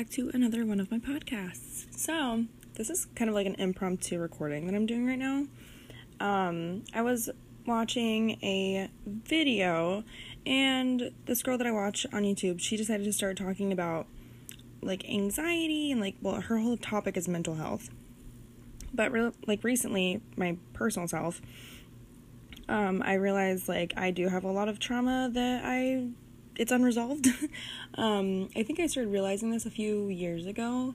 back to another one of my podcasts. So, this is kind of like an impromptu recording that I'm doing right now. Um, I was watching a video, and this girl that I watch on YouTube, she decided to start talking about like anxiety and like, well, her whole topic is mental health. But re- like recently, my personal self, um, I realized like I do have a lot of trauma that I it's unresolved. um, I think I started realizing this a few years ago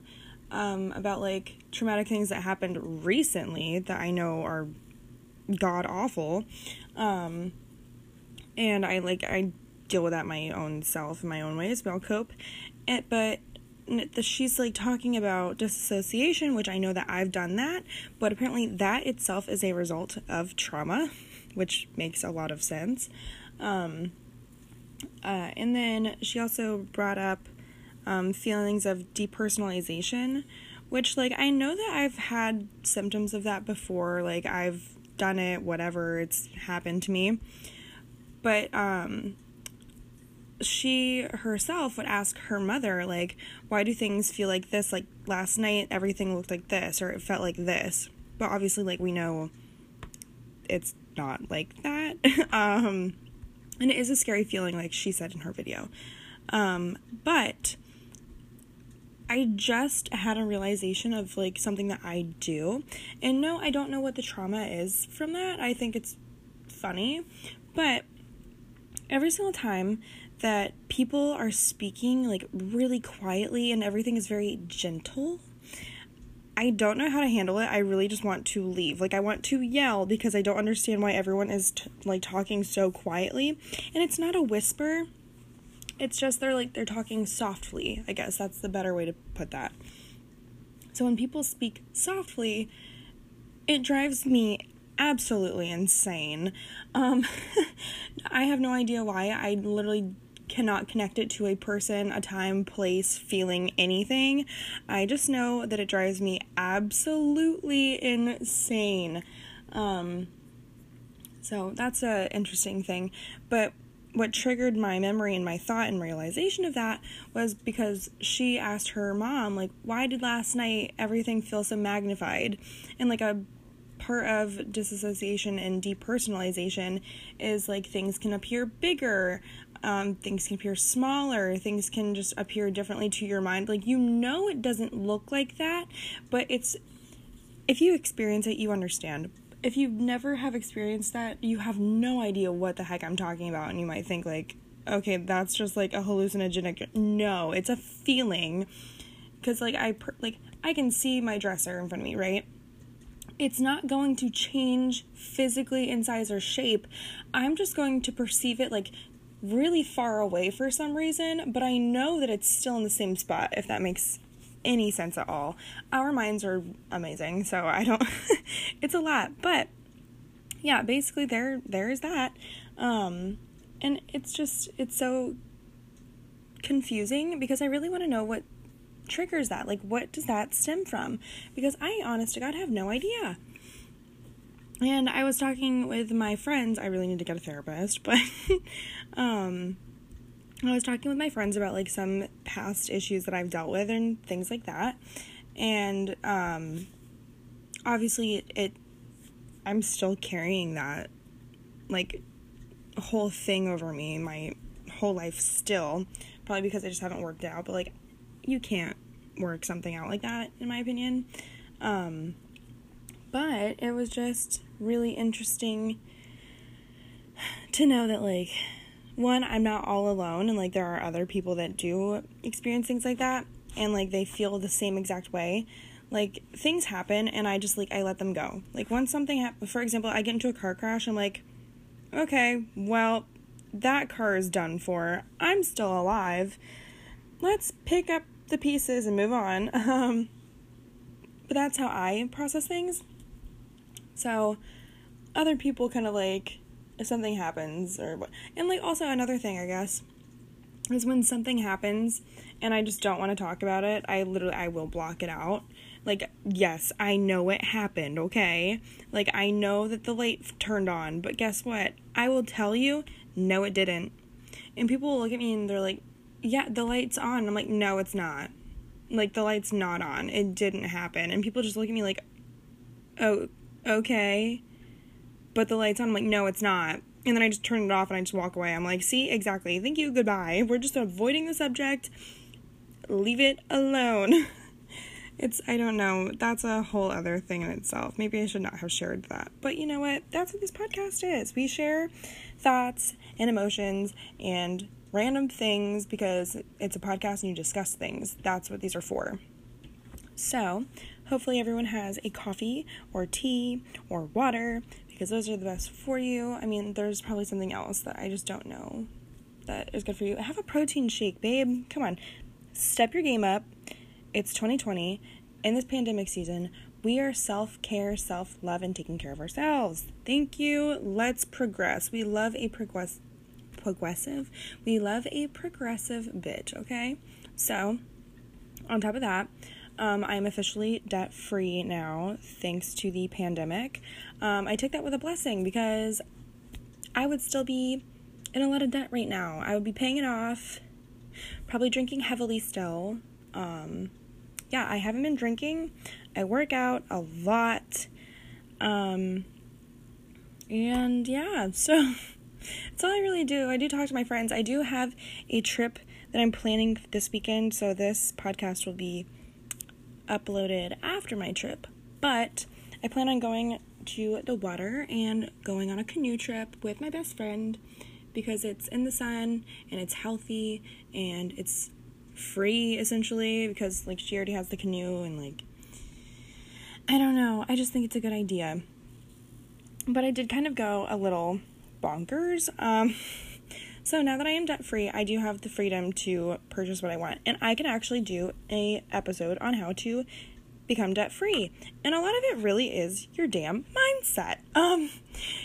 um, about like traumatic things that happened recently that I know are god awful. Um, and I like I deal with that my own self in my own ways, but I'll cope. And, but she's like talking about disassociation, which I know that I've done that, but apparently that itself is a result of trauma, which makes a lot of sense. Um, uh, and then she also brought up um, feelings of depersonalization, which, like, I know that I've had symptoms of that before. Like, I've done it, whatever, it's happened to me. But, um, she herself would ask her mother, like, why do things feel like this? Like, last night everything looked like this, or it felt like this. But obviously, like, we know it's not like that. um, and it is a scary feeling, like she said in her video. Um, but I just had a realization of like something that I do. And no, I don't know what the trauma is from that. I think it's funny. But every single time that people are speaking like really quietly and everything is very gentle, I don't know how to handle it. I really just want to leave. Like I want to yell because I don't understand why everyone is t- like talking so quietly. And it's not a whisper. It's just they're like they're talking softly. I guess that's the better way to put that. So when people speak softly, it drives me absolutely insane. Um I have no idea why. I literally cannot connect it to a person, a time, place, feeling, anything. I just know that it drives me absolutely insane. Um, so that's a interesting thing. But what triggered my memory and my thought and realization of that was because she asked her mom, like, why did last night everything feel so magnified? And like a part of disassociation and depersonalization is like things can appear bigger um, things can appear smaller, things can just appear differently to your mind. Like, you know, it doesn't look like that, but it's if you experience it, you understand. If you never have experienced that, you have no idea what the heck I'm talking about, and you might think, like, okay, that's just like a hallucinogenic. No, it's a feeling. Because, like, I, per- like, I can see my dresser in front of me, right? it's not going to change physically in size or shape. I'm just going to perceive it like really far away for some reason, but I know that it's still in the same spot, if that makes any sense at all. Our minds are amazing, so I don't, it's a lot, but yeah, basically there, there is that. Um, and it's just, it's so confusing because I really want to know what triggers that. Like, what does that stem from? Because I, honest to God, have no idea. And I was talking with my friends. I really need to get a therapist, but um, I was talking with my friends about like some past issues that I've dealt with and things like that. And um, obviously, it, it I'm still carrying that like whole thing over me my whole life still. Probably because I just haven't worked out. But like, you can't work something out like that, in my opinion. Um, but it was just really interesting to know that, like, one, I'm not all alone, and like, there are other people that do experience things like that, and like, they feel the same exact way. Like, things happen, and I just, like, I let them go. Like, once something happens, for example, I get into a car crash, I'm like, okay, well, that car is done for. I'm still alive. Let's pick up the pieces and move on. Um, but that's how I process things. So, other people kind of like if something happens or what. And like also another thing, I guess, is when something happens and I just don't want to talk about it, I literally I will block it out. Like, yes, I know it happened, okay? Like I know that the light turned on, but guess what? I will tell you, no it didn't. And people will look at me and they're like, "Yeah, the light's on." I'm like, "No, it's not." Like the light's not on. It didn't happen. And people just look at me like, oh, okay. But the light's on. I'm like, no, it's not. And then I just turn it off and I just walk away. I'm like, see, exactly. Thank you, goodbye. We're just avoiding the subject. Leave it alone. it's, I don't know. That's a whole other thing in itself. Maybe I should not have shared that. But you know what? That's what this podcast is. We share thoughts and emotions and random things because it's a podcast and you discuss things. That's what these are for. So, hopefully, everyone has a coffee or tea or water because those are the best for you. I mean, there's probably something else that I just don't know that is good for you. Have a protein shake, babe. Come on. Step your game up. It's 2020. In this pandemic season, we are self care, self love, and taking care of ourselves. Thank you. Let's progress. We love a progress progressive. We love a progressive bitch, okay? So, on top of that, um, I'm officially debt free now thanks to the pandemic. Um, I take that with a blessing because I would still be in a lot of debt right now. I would be paying it off, probably drinking heavily still. Um, yeah, I haven't been drinking. I work out a lot. Um, and yeah, so that's all I really do. I do talk to my friends. I do have a trip that I'm planning this weekend, so this podcast will be uploaded after my trip. But I plan on going to the water and going on a canoe trip with my best friend because it's in the sun and it's healthy and it's free essentially because like she already has the canoe and like I don't know. I just think it's a good idea. But I did kind of go a little bonkers. Um, so now that I am debt free, I do have the freedom to purchase what I want, and I can actually do a episode on how to become debt free. And a lot of it really is your damn mindset. Um,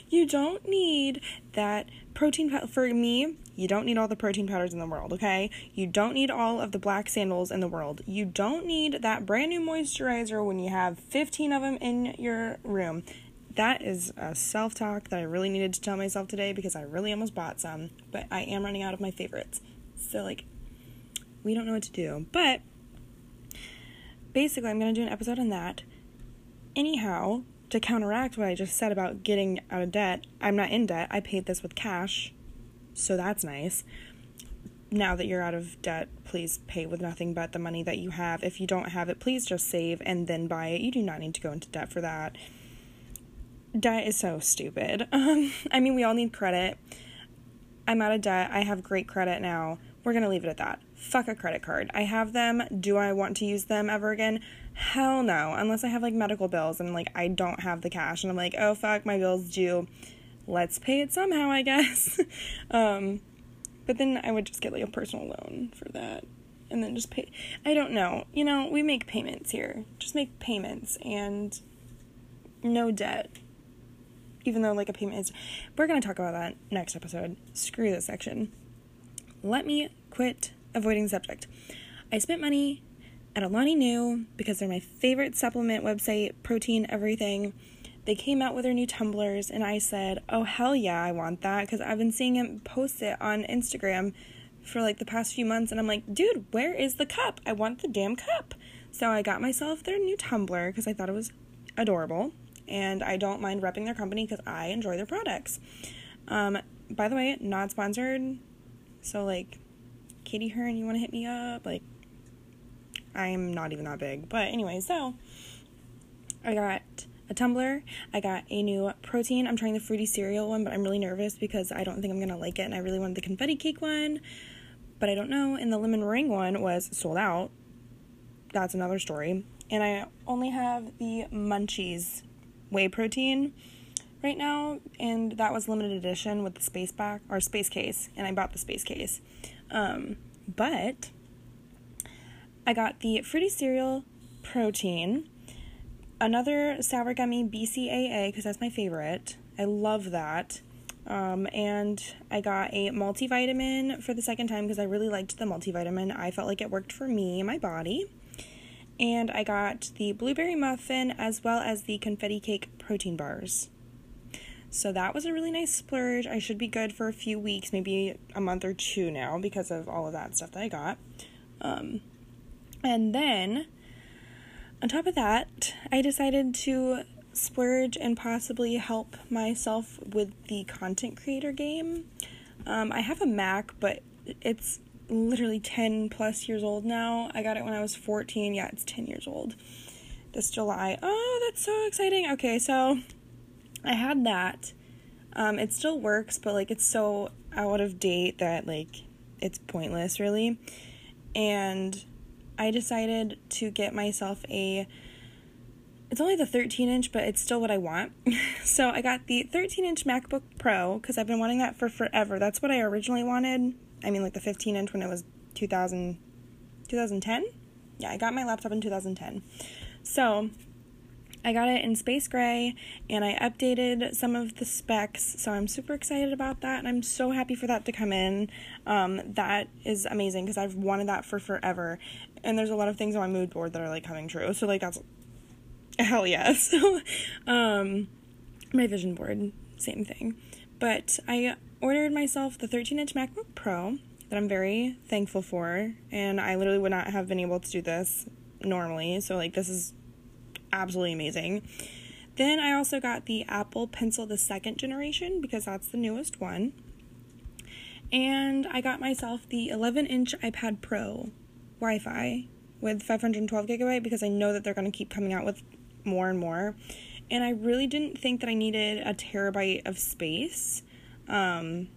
you don't need that protein powder. For me, you don't need all the protein powders in the world, okay? You don't need all of the black sandals in the world. You don't need that brand new moisturizer when you have 15 of them in your room that is a self talk that I really needed to tell myself today because I really almost bought some, but I am running out of my favorites. So, like, we don't know what to do. But basically, I'm going to do an episode on that. Anyhow, to counteract what I just said about getting out of debt, I'm not in debt. I paid this with cash, so that's nice. Now that you're out of debt, please pay with nothing but the money that you have. If you don't have it, please just save and then buy it. You do not need to go into debt for that debt is so stupid. Um, I mean, we all need credit. I'm out of debt. I have great credit now. We're going to leave it at that. Fuck a credit card. I have them. Do I want to use them ever again? Hell no. Unless I have like medical bills and like I don't have the cash and I'm like, oh fuck, my bill's due. Let's pay it somehow, I guess. um, but then I would just get like a personal loan for that and then just pay. I don't know. You know, we make payments here. Just make payments and no debt even though like a payment is we're going to talk about that next episode. Screw this section. Let me quit avoiding the subject. I spent money at Alani Nu because they're my favorite supplement website protein everything. They came out with their new tumblers and i said oh hell yeah i want that because i've been seeing him post it on instagram for like the past few months and i'm like dude where is the cup? I want the damn cup. So i got myself their new tumbler because i thought it was adorable and I don't mind repping their company because I enjoy their products. Um, by the way, not sponsored. So like, Katy Hearn, you want to hit me up? Like, I'm not even that big, but anyway, so I got a tumbler. I got a new protein. I'm trying the fruity cereal one, but I'm really nervous because I don't think I'm gonna like it, and I really wanted the confetti cake one, but I don't know. And the lemon meringue one was sold out. That's another story. And I only have the munchies whey protein right now, and that was limited edition with the space back or space case, and I bought the space case. Um, but I got the fruity cereal protein, another sour gummy BCAA because that's my favorite. I love that. Um, and I got a multivitamin for the second time because I really liked the multivitamin. I felt like it worked for me and my body and I got the blueberry muffin as well as the confetti cake protein bars. So that was a really nice splurge. I should be good for a few weeks, maybe a month or two now because of all of that stuff that I got. Um, And then, on top of that, I decided to splurge and possibly help myself with the content creator game. Um, I have a Mac, but it's literally 10 plus years old now. I got it when I was 14. Yeah, it's 10 years old this July. Oh, that's so exciting. Okay, so I had that. Um, it still works, but like it's so out of date that like it's pointless, really. And I decided to get myself a. It's only the 13 inch, but it's still what I want. so I got the 13 inch MacBook Pro because I've been wanting that for forever. That's what I originally wanted. I mean, like the 15 inch when it was 2000, 2010. Yeah, I got my laptop in 2010. So I got it in space gray and I updated some of the specs, so I'm super excited about that and I'm so happy for that to come in. Um, that is amazing because I've wanted that for forever. And there's a lot of things on my mood board that are like coming true. So like that's hell yes. um, my vision board, same thing. But I ordered myself the 13 inch MacBook Pro that I'm very thankful for, and I literally would not have been able to do this normally. So like this is absolutely amazing. Then I also got the Apple Pencil the second generation because that's the newest one. And I got myself the 11 inch iPad Pro Wi Fi with 512 gigabyte because I know that they're going to keep coming out with more and more. And I really didn't think that I needed a terabyte of space. Um,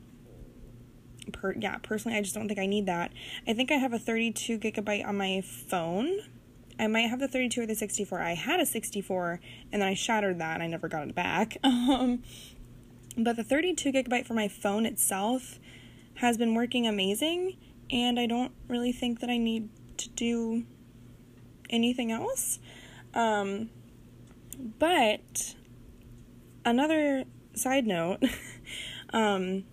per, yeah, personally, I just don't think I need that. I think I have a 32 gigabyte on my phone I might have the 32 or the 64. I had a 64 and then I shattered that and I never got it back. Um, but the 32 gigabyte for my phone itself has been working amazing and I don't really think that I need to do anything else. Um, but another side note, um,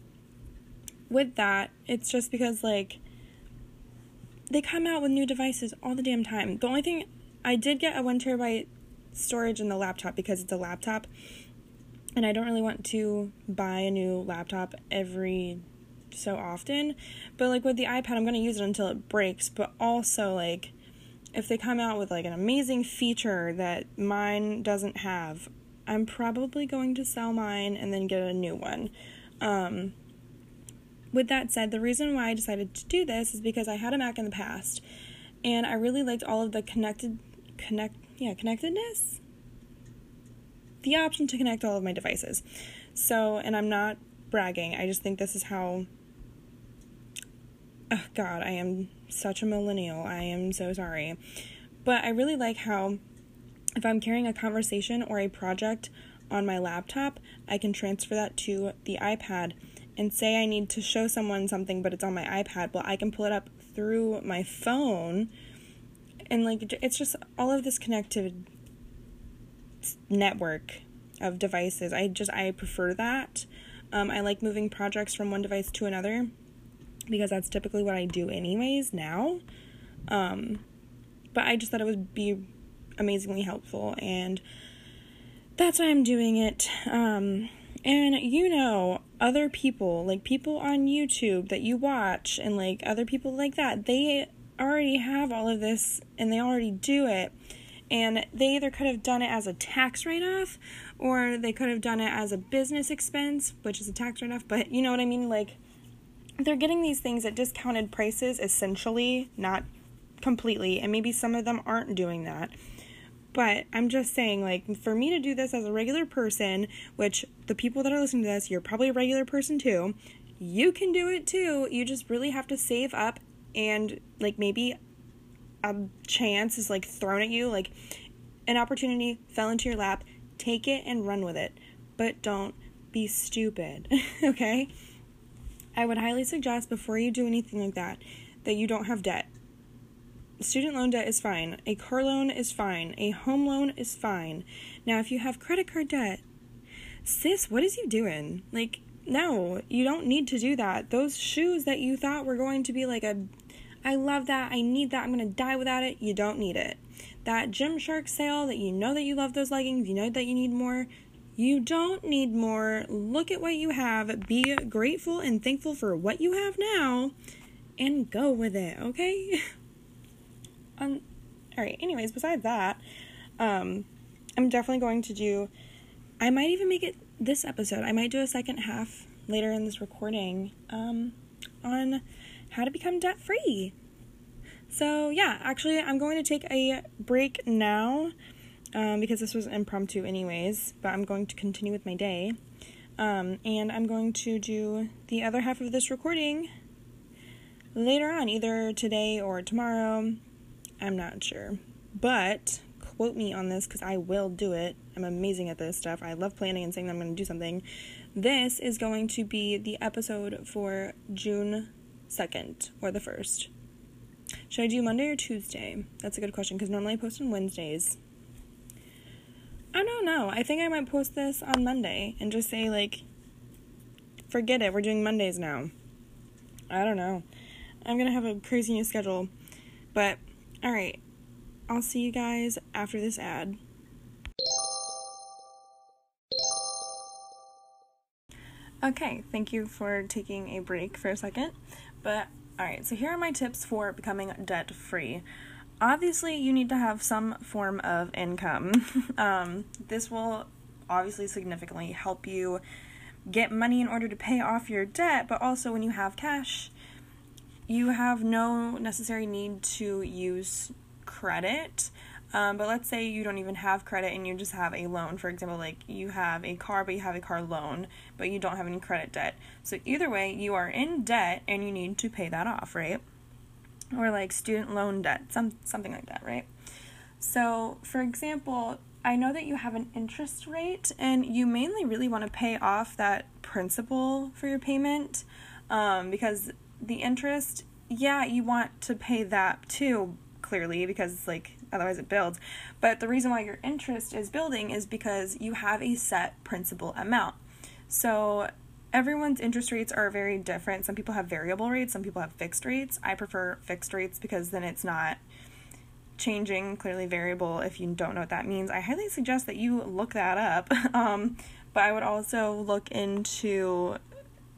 with that, it's just because like they come out with new devices all the damn time. The only thing I did get a one terabyte storage in the laptop because it's a laptop, and I don't really want to buy a new laptop every so often. But like with the iPad, I'm gonna use it until it breaks. But also like if they come out with like an amazing feature that mine doesn't have, I'm probably going to sell mine and then get a new one. Um, with that said, the reason why I decided to do this is because I had a Mac in the past and I really liked all of the connected connect yeah, connectedness. The option to connect all of my devices. So, and I'm not bragging. I just think this is how Oh god, I am such a millennial. I am so sorry. But I really like how if I'm carrying a conversation or a project on my laptop, I can transfer that to the iPad and say I need to show someone something, but it's on my iPad, well, I can pull it up through my phone. And like, it's just all of this connected network of devices. I just, I prefer that. Um, I like moving projects from one device to another because that's typically what I do, anyways, now. Um, but I just thought it would be amazingly helpful, and that's why I'm doing it. Um, and you know, other people, like people on YouTube that you watch and like other people like that, they already have all of this and they already do it. And they either could have done it as a tax write off or they could have done it as a business expense, which is a tax write off, but you know what I mean? Like, they're getting these things at discounted prices, essentially, not completely, and maybe some of them aren't doing that. But I'm just saying, like, for me to do this as a regular person, which the people that are listening to this, you're probably a regular person too, you can do it too. You just really have to save up and, like, maybe a chance is, like, thrown at you. Like, an opportunity fell into your lap. Take it and run with it. But don't be stupid, okay? I would highly suggest before you do anything like that that you don't have debt student loan debt is fine. A car loan is fine. A home loan is fine. Now, if you have credit card debt, sis, what is you doing? Like, no, you don't need to do that. Those shoes that you thought were going to be like a, I love that, I need that, I'm gonna die without it, you don't need it. That Gymshark sale that you know that you love those leggings, you know that you need more, you don't need more. Look at what you have, be grateful and thankful for what you have now, and go with it, okay? on all right, anyways, besides that, um I'm definitely going to do I might even make it this episode. I might do a second half later in this recording um on how to become debt free. So, yeah, actually, I'm going to take a break now um, because this was impromptu, anyways, but I'm going to continue with my day. Um, and I'm going to do the other half of this recording later on, either today or tomorrow. I'm not sure. But quote me on this because I will do it. I'm amazing at this stuff. I love planning and saying I'm going to do something. This is going to be the episode for June 2nd or the 1st. Should I do Monday or Tuesday? That's a good question because normally I post on Wednesdays. I don't know. I think I might post this on Monday and just say, like, forget it. We're doing Mondays now. I don't know. I'm going to have a crazy new schedule. But, alright. I'll see you guys after this ad. Okay, thank you for taking a break for a second. But all right, so here are my tips for becoming debt free. Obviously, you need to have some form of income. um, this will obviously significantly help you get money in order to pay off your debt, but also when you have cash, you have no necessary need to use credit um, but let's say you don't even have credit and you just have a loan. For example, like you have a car, but you have a car loan, but you don't have any credit debt. So either way, you are in debt and you need to pay that off, right? Or like student loan debt, some something like that, right? So, for example, I know that you have an interest rate and you mainly really want to pay off that principal for your payment um, because the interest, yeah, you want to pay that too, clearly, because like otherwise it builds. But the reason why your interest is building is because you have a set principal amount. So everyone's interest rates are very different. Some people have variable rates, some people have fixed rates. I prefer fixed rates because then it's not changing, clearly variable if you don't know what that means. I highly suggest that you look that up. um, but I would also look into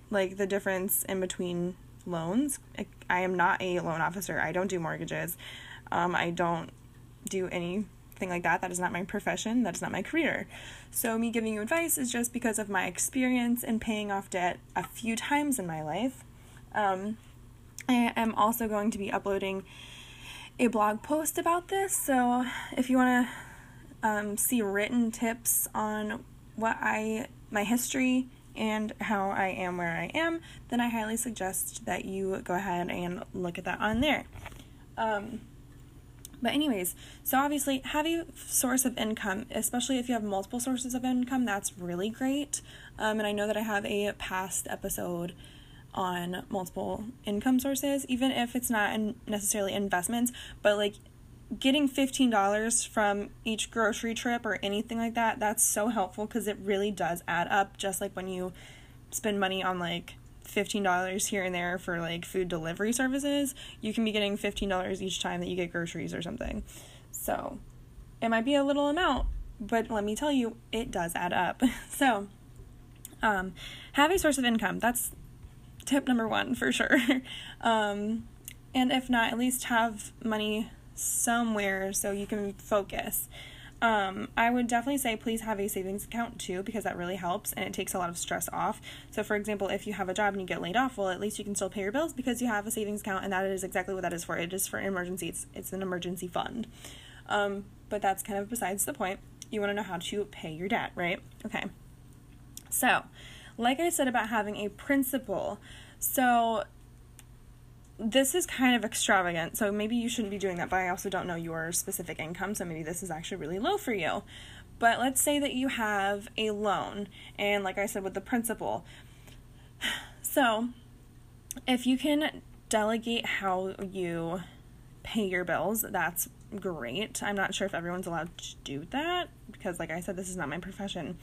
like the difference in between loans. I am not a loan officer. I don't do mortgages. Um, I don't do anything like that. That is not my profession, that is not my career. So, me giving you advice is just because of my experience in paying off debt a few times in my life. Um, I am also going to be uploading a blog post about this. So, if you want to um, see written tips on what I, my history, and how I am where I am, then I highly suggest that you go ahead and look at that on there. Um, but, anyways, so obviously, having a source of income, especially if you have multiple sources of income, that's really great. Um, and I know that I have a past episode on multiple income sources, even if it's not necessarily investments, but like getting $15 from each grocery trip or anything like that, that's so helpful because it really does add up, just like when you spend money on like $15 here and there for like food delivery services, you can be getting $15 each time that you get groceries or something. So it might be a little amount, but let me tell you, it does add up. so um, have a source of income. That's tip number one for sure. um, and if not, at least have money somewhere so you can focus. Um, I would definitely say please have a savings account too because that really helps and it takes a lot of stress off. So, for example, if you have a job and you get laid off, well, at least you can still pay your bills because you have a savings account, and that is exactly what that is for. It is for emergencies. It's an emergency fund. Um, but that's kind of besides the point. You want to know how to pay your debt, right? Okay. So, like I said about having a principal, so this is kind of extravagant, so maybe you shouldn't be doing that, but I also don't know your specific income, so maybe this is actually really low for you. But let's say that you have a loan, and like I said, with the principal. So, if you can delegate how you pay your bills, that's great. I'm not sure if everyone's allowed to do that because, like I said, this is not my profession.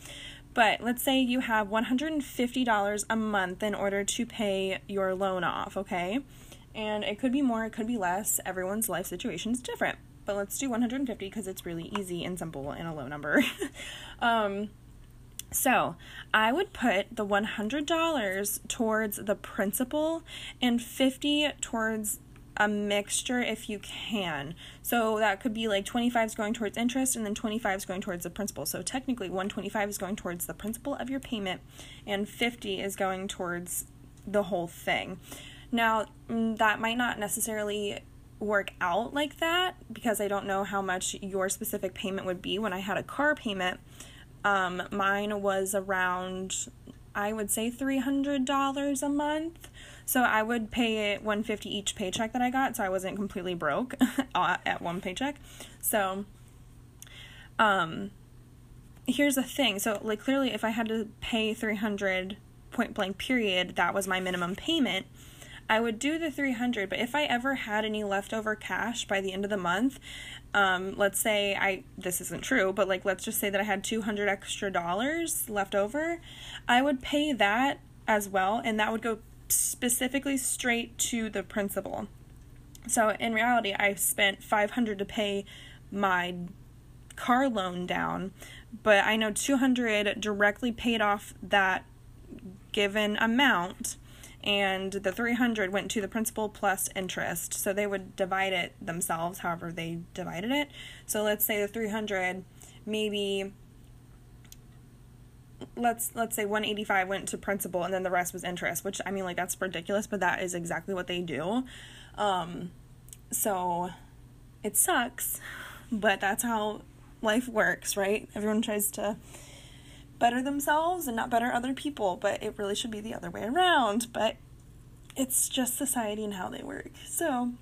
But let's say you have $150 a month in order to pay your loan off, okay? And it could be more, it could be less. Everyone's life situation is different. But let's do 150 because it's really easy and simple and a low number. um, so I would put the $100 towards the principal and 50 towards a mixture if you can. So that could be like 25 is going towards interest and then 25 is going towards the principal. So technically 125 is going towards the principal of your payment and 50 is going towards the whole thing. Now, mm, that might not necessarily work out like that because I don't know how much your specific payment would be. When I had a car payment, um, mine was around, I would say, $300 a month. So I would pay it 150 each paycheck that I got, so I wasn't completely broke at one paycheck. So, um, here's the thing. So, like, clearly, if I had to pay 300 point blank period, that was my minimum payment. I would do the 300, but if I ever had any leftover cash by the end of the month, um, let's say I, this isn't true, but like, let's just say that I had 200 extra dollars left over, I would pay that as well, and that would go specifically straight to the principal. So in reality, I spent 500 to pay my car loan down, but I know 200 directly paid off that given amount and the 300 went to the principal plus interest. So they would divide it themselves however they divided it. So let's say the 300 maybe let's let's say 185 went to principal and then the rest was interest which i mean like that's ridiculous but that is exactly what they do um so it sucks but that's how life works right everyone tries to better themselves and not better other people but it really should be the other way around. But it's just society and how they work. So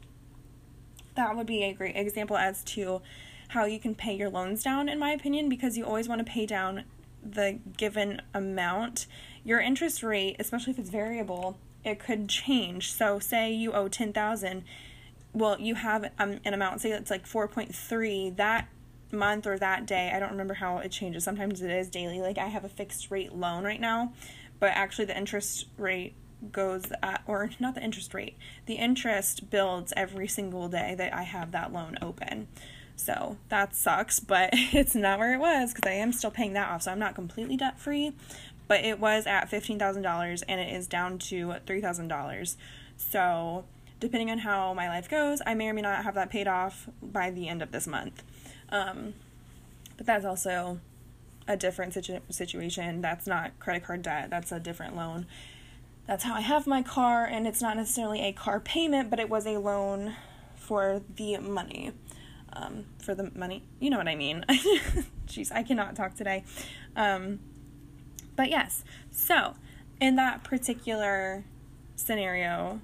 that would be a great example as to how you can pay your loans down in my opinion because you always want to pay down the given amount, your interest rate, especially if it's variable, it could change. So say you owe 10,000, well, you have um, an amount, say it's like 4.3, that month or that day, I don't remember how it changes. Sometimes it is daily. Like I have a fixed rate loan right now, but actually the interest rate goes at, or not the interest rate, the interest builds every single day that I have that loan open. So that sucks, but it's not where it was because I am still paying that off. So I'm not completely debt free, but it was at $15,000 and it is down to $3,000. So depending on how my life goes, I may or may not have that paid off by the end of this month. Um, but that's also a different situ- situation. That's not credit card debt, that's a different loan. That's how I have my car, and it's not necessarily a car payment, but it was a loan for the money um, for the money. You know what I mean. Jeez, I cannot talk today. Um, but yes, so in that particular scenario,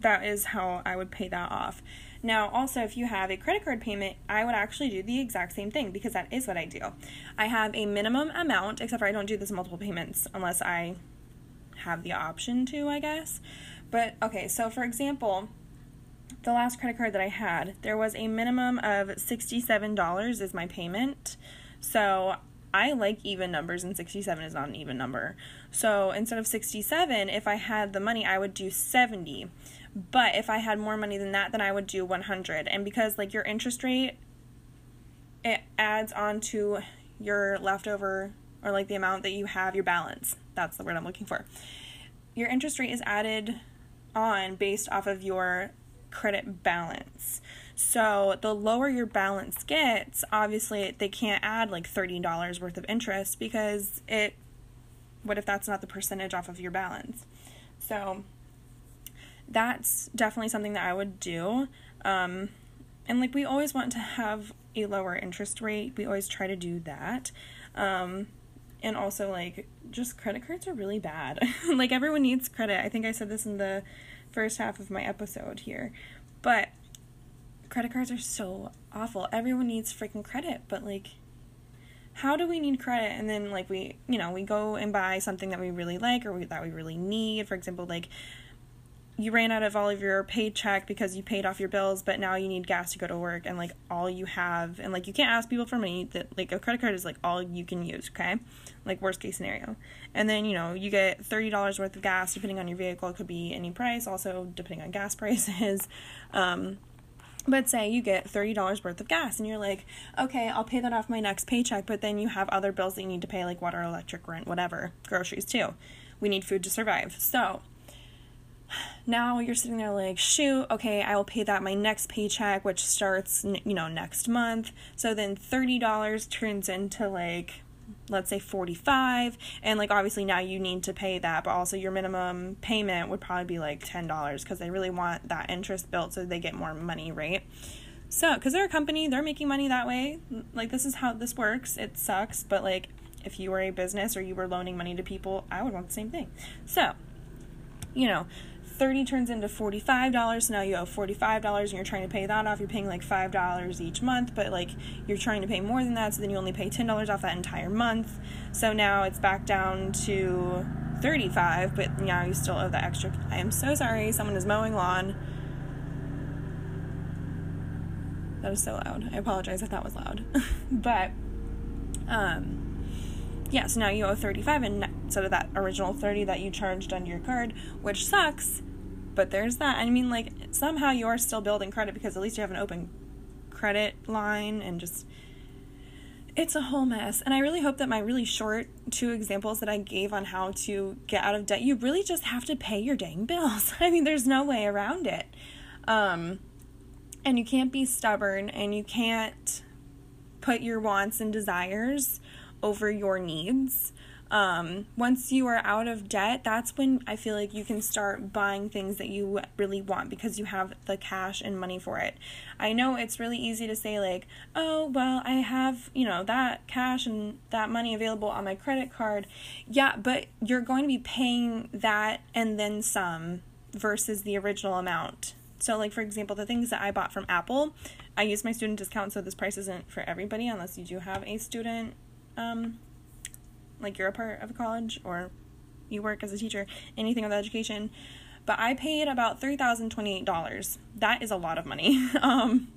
that is how I would pay that off. Now, also, if you have a credit card payment, I would actually do the exact same thing because that is what I do. I have a minimum amount, except for I don't do this multiple payments unless I have the option to, I guess. But okay, so for example, the last credit card that I had, there was a minimum of $67 is my payment. So I like even numbers, and 67 is not an even number. So instead of 67, if I had the money, I would do 70. But if I had more money than that, then I would do 100. And because like your interest rate, it adds on to your leftover or like the amount that you have, your balance. That's the word I'm looking for. Your interest rate is added on based off of your credit balance. So the lower your balance gets, obviously they can't add like $30 worth of interest because it what if that's not the percentage off of your balance? So that's definitely something that I would do. Um, and like we always want to have a lower interest rate. We always try to do that. Um, and also like just credit cards are really bad. like everyone needs credit. I think I said this in the first half of my episode here. But credit cards are so awful. Everyone needs freaking credit, but like how do we need credit and then like we, you know, we go and buy something that we really like or we, that we really need, for example, like you ran out of all of your paycheck because you paid off your bills, but now you need gas to go to work and like all you have and like you can't ask people for money that like a credit card is like all you can use, okay? Like worst case scenario. And then, you know, you get $30 worth of gas depending on your vehicle, it could be any price, also depending on gas prices. Um but say you get $30 worth of gas and you're like, okay, I'll pay that off my next paycheck, but then you have other bills that you need to pay, like water, electric, rent, whatever, groceries too. We need food to survive. So, now you're sitting there like, shoot, okay, I will pay that my next paycheck, which starts, you know, next month. So then $30 turns into like, let's say 45 and like obviously now you need to pay that but also your minimum payment would probably be like $10 because they really want that interest built so they get more money right? So because they're a company they're making money that way. Like this is how this works. It sucks but like if you were a business or you were loaning money to people i would want the same thing. So you know 30 turns into $45 so now you owe $45 and you're trying to pay that off. You're paying like $5 each month but like you're trying to pay more than that so then you only pay $10 off that entire month. So now it's back down to 35 but now you still owe the extra i am so sorry. Someone is mowing lawn. That was so loud. I apologize if that was loud. But um yeah so now you owe 35 instead of that original 30 that you charged on your card which sucks but there's that. I mean, like, somehow you are still building credit because at least you have an open credit line and just. It's a whole mess. And I really hope that my really short two examples that I gave on how to get out of debt, you really just have to pay your dang bills. I mean, there's no way around it. Um, and you can't be stubborn and you can't put your wants and desires over your needs um, once you are out of debt, that's when I feel like you can start buying things that you really want because you have the cash and money for it. I know it's really easy to say, like, oh, well, I have, you know, that cash and that money available on my credit card. Yeah, but you're going to be paying that and then some versus the original amount. So, like, for example, the things that I bought from Apple, I use my student discount, so this price isn't for everybody unless you do have a student. Um, like you're a part of a college or you work as a teacher, anything with education. But I paid about $3,028. That is a lot of money. um,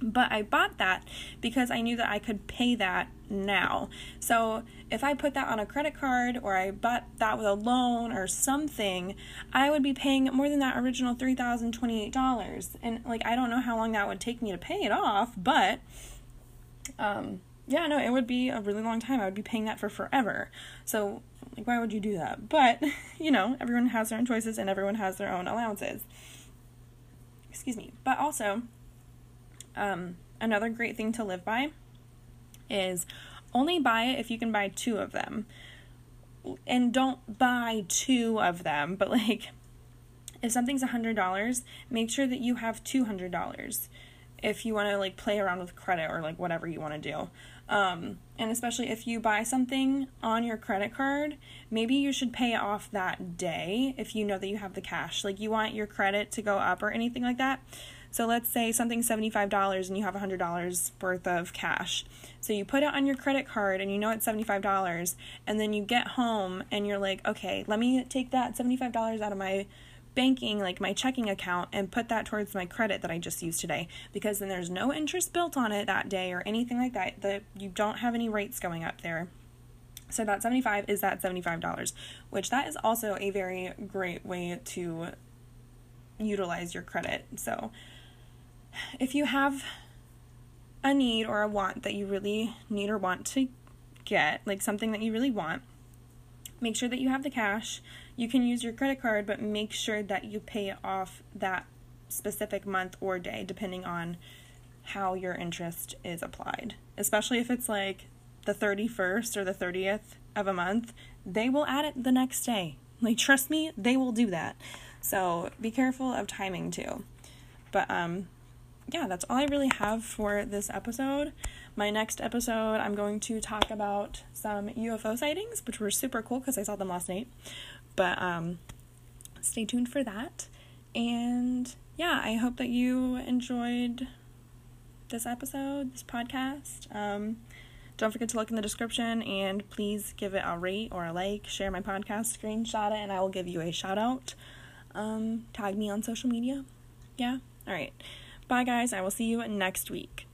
but I bought that because I knew that I could pay that now. So if I put that on a credit card or I bought that with a loan or something, I would be paying more than that original $3,028. And like I don't know how long that would take me to pay it off, but um yeah, no, it would be a really long time. I would be paying that for forever. So, like, why would you do that? But, you know, everyone has their own choices and everyone has their own allowances. Excuse me. But also, um, another great thing to live by is only buy it if you can buy two of them. And don't buy two of them, but like, if something's a $100, make sure that you have $200 if you want to like play around with credit or like whatever you want to do. Um, and especially if you buy something on your credit card, maybe you should pay off that day if you know that you have the cash. Like you want your credit to go up or anything like that. So let's say something's $75 and you have $100 worth of cash. So you put it on your credit card and you know it's $75 and then you get home and you're like, "Okay, let me take that $75 out of my banking, like my checking account, and put that towards my credit that I just used today because then there's no interest built on it that day or anything like that. That you don't have any rates going up there. So that 75 is that $75, which that is also a very great way to utilize your credit. So if you have a need or a want that you really need or want to get, like something that you really want, make sure that you have the cash you can use your credit card, but make sure that you pay it off that specific month or day, depending on how your interest is applied. Especially if it's like the 31st or the 30th of a month, they will add it the next day. Like, trust me, they will do that. So be careful of timing too. But, um, yeah, that's all I really have for this episode. My next episode, I'm going to talk about some UFO sightings, which were super cool because I saw them last night. But um, stay tuned for that. And yeah, I hope that you enjoyed this episode, this podcast. Um, don't forget to look in the description and please give it a rate or a like, share my podcast, screenshot it, and I will give you a shout out. Um, tag me on social media. Yeah? All right. Bye, guys. I will see you next week.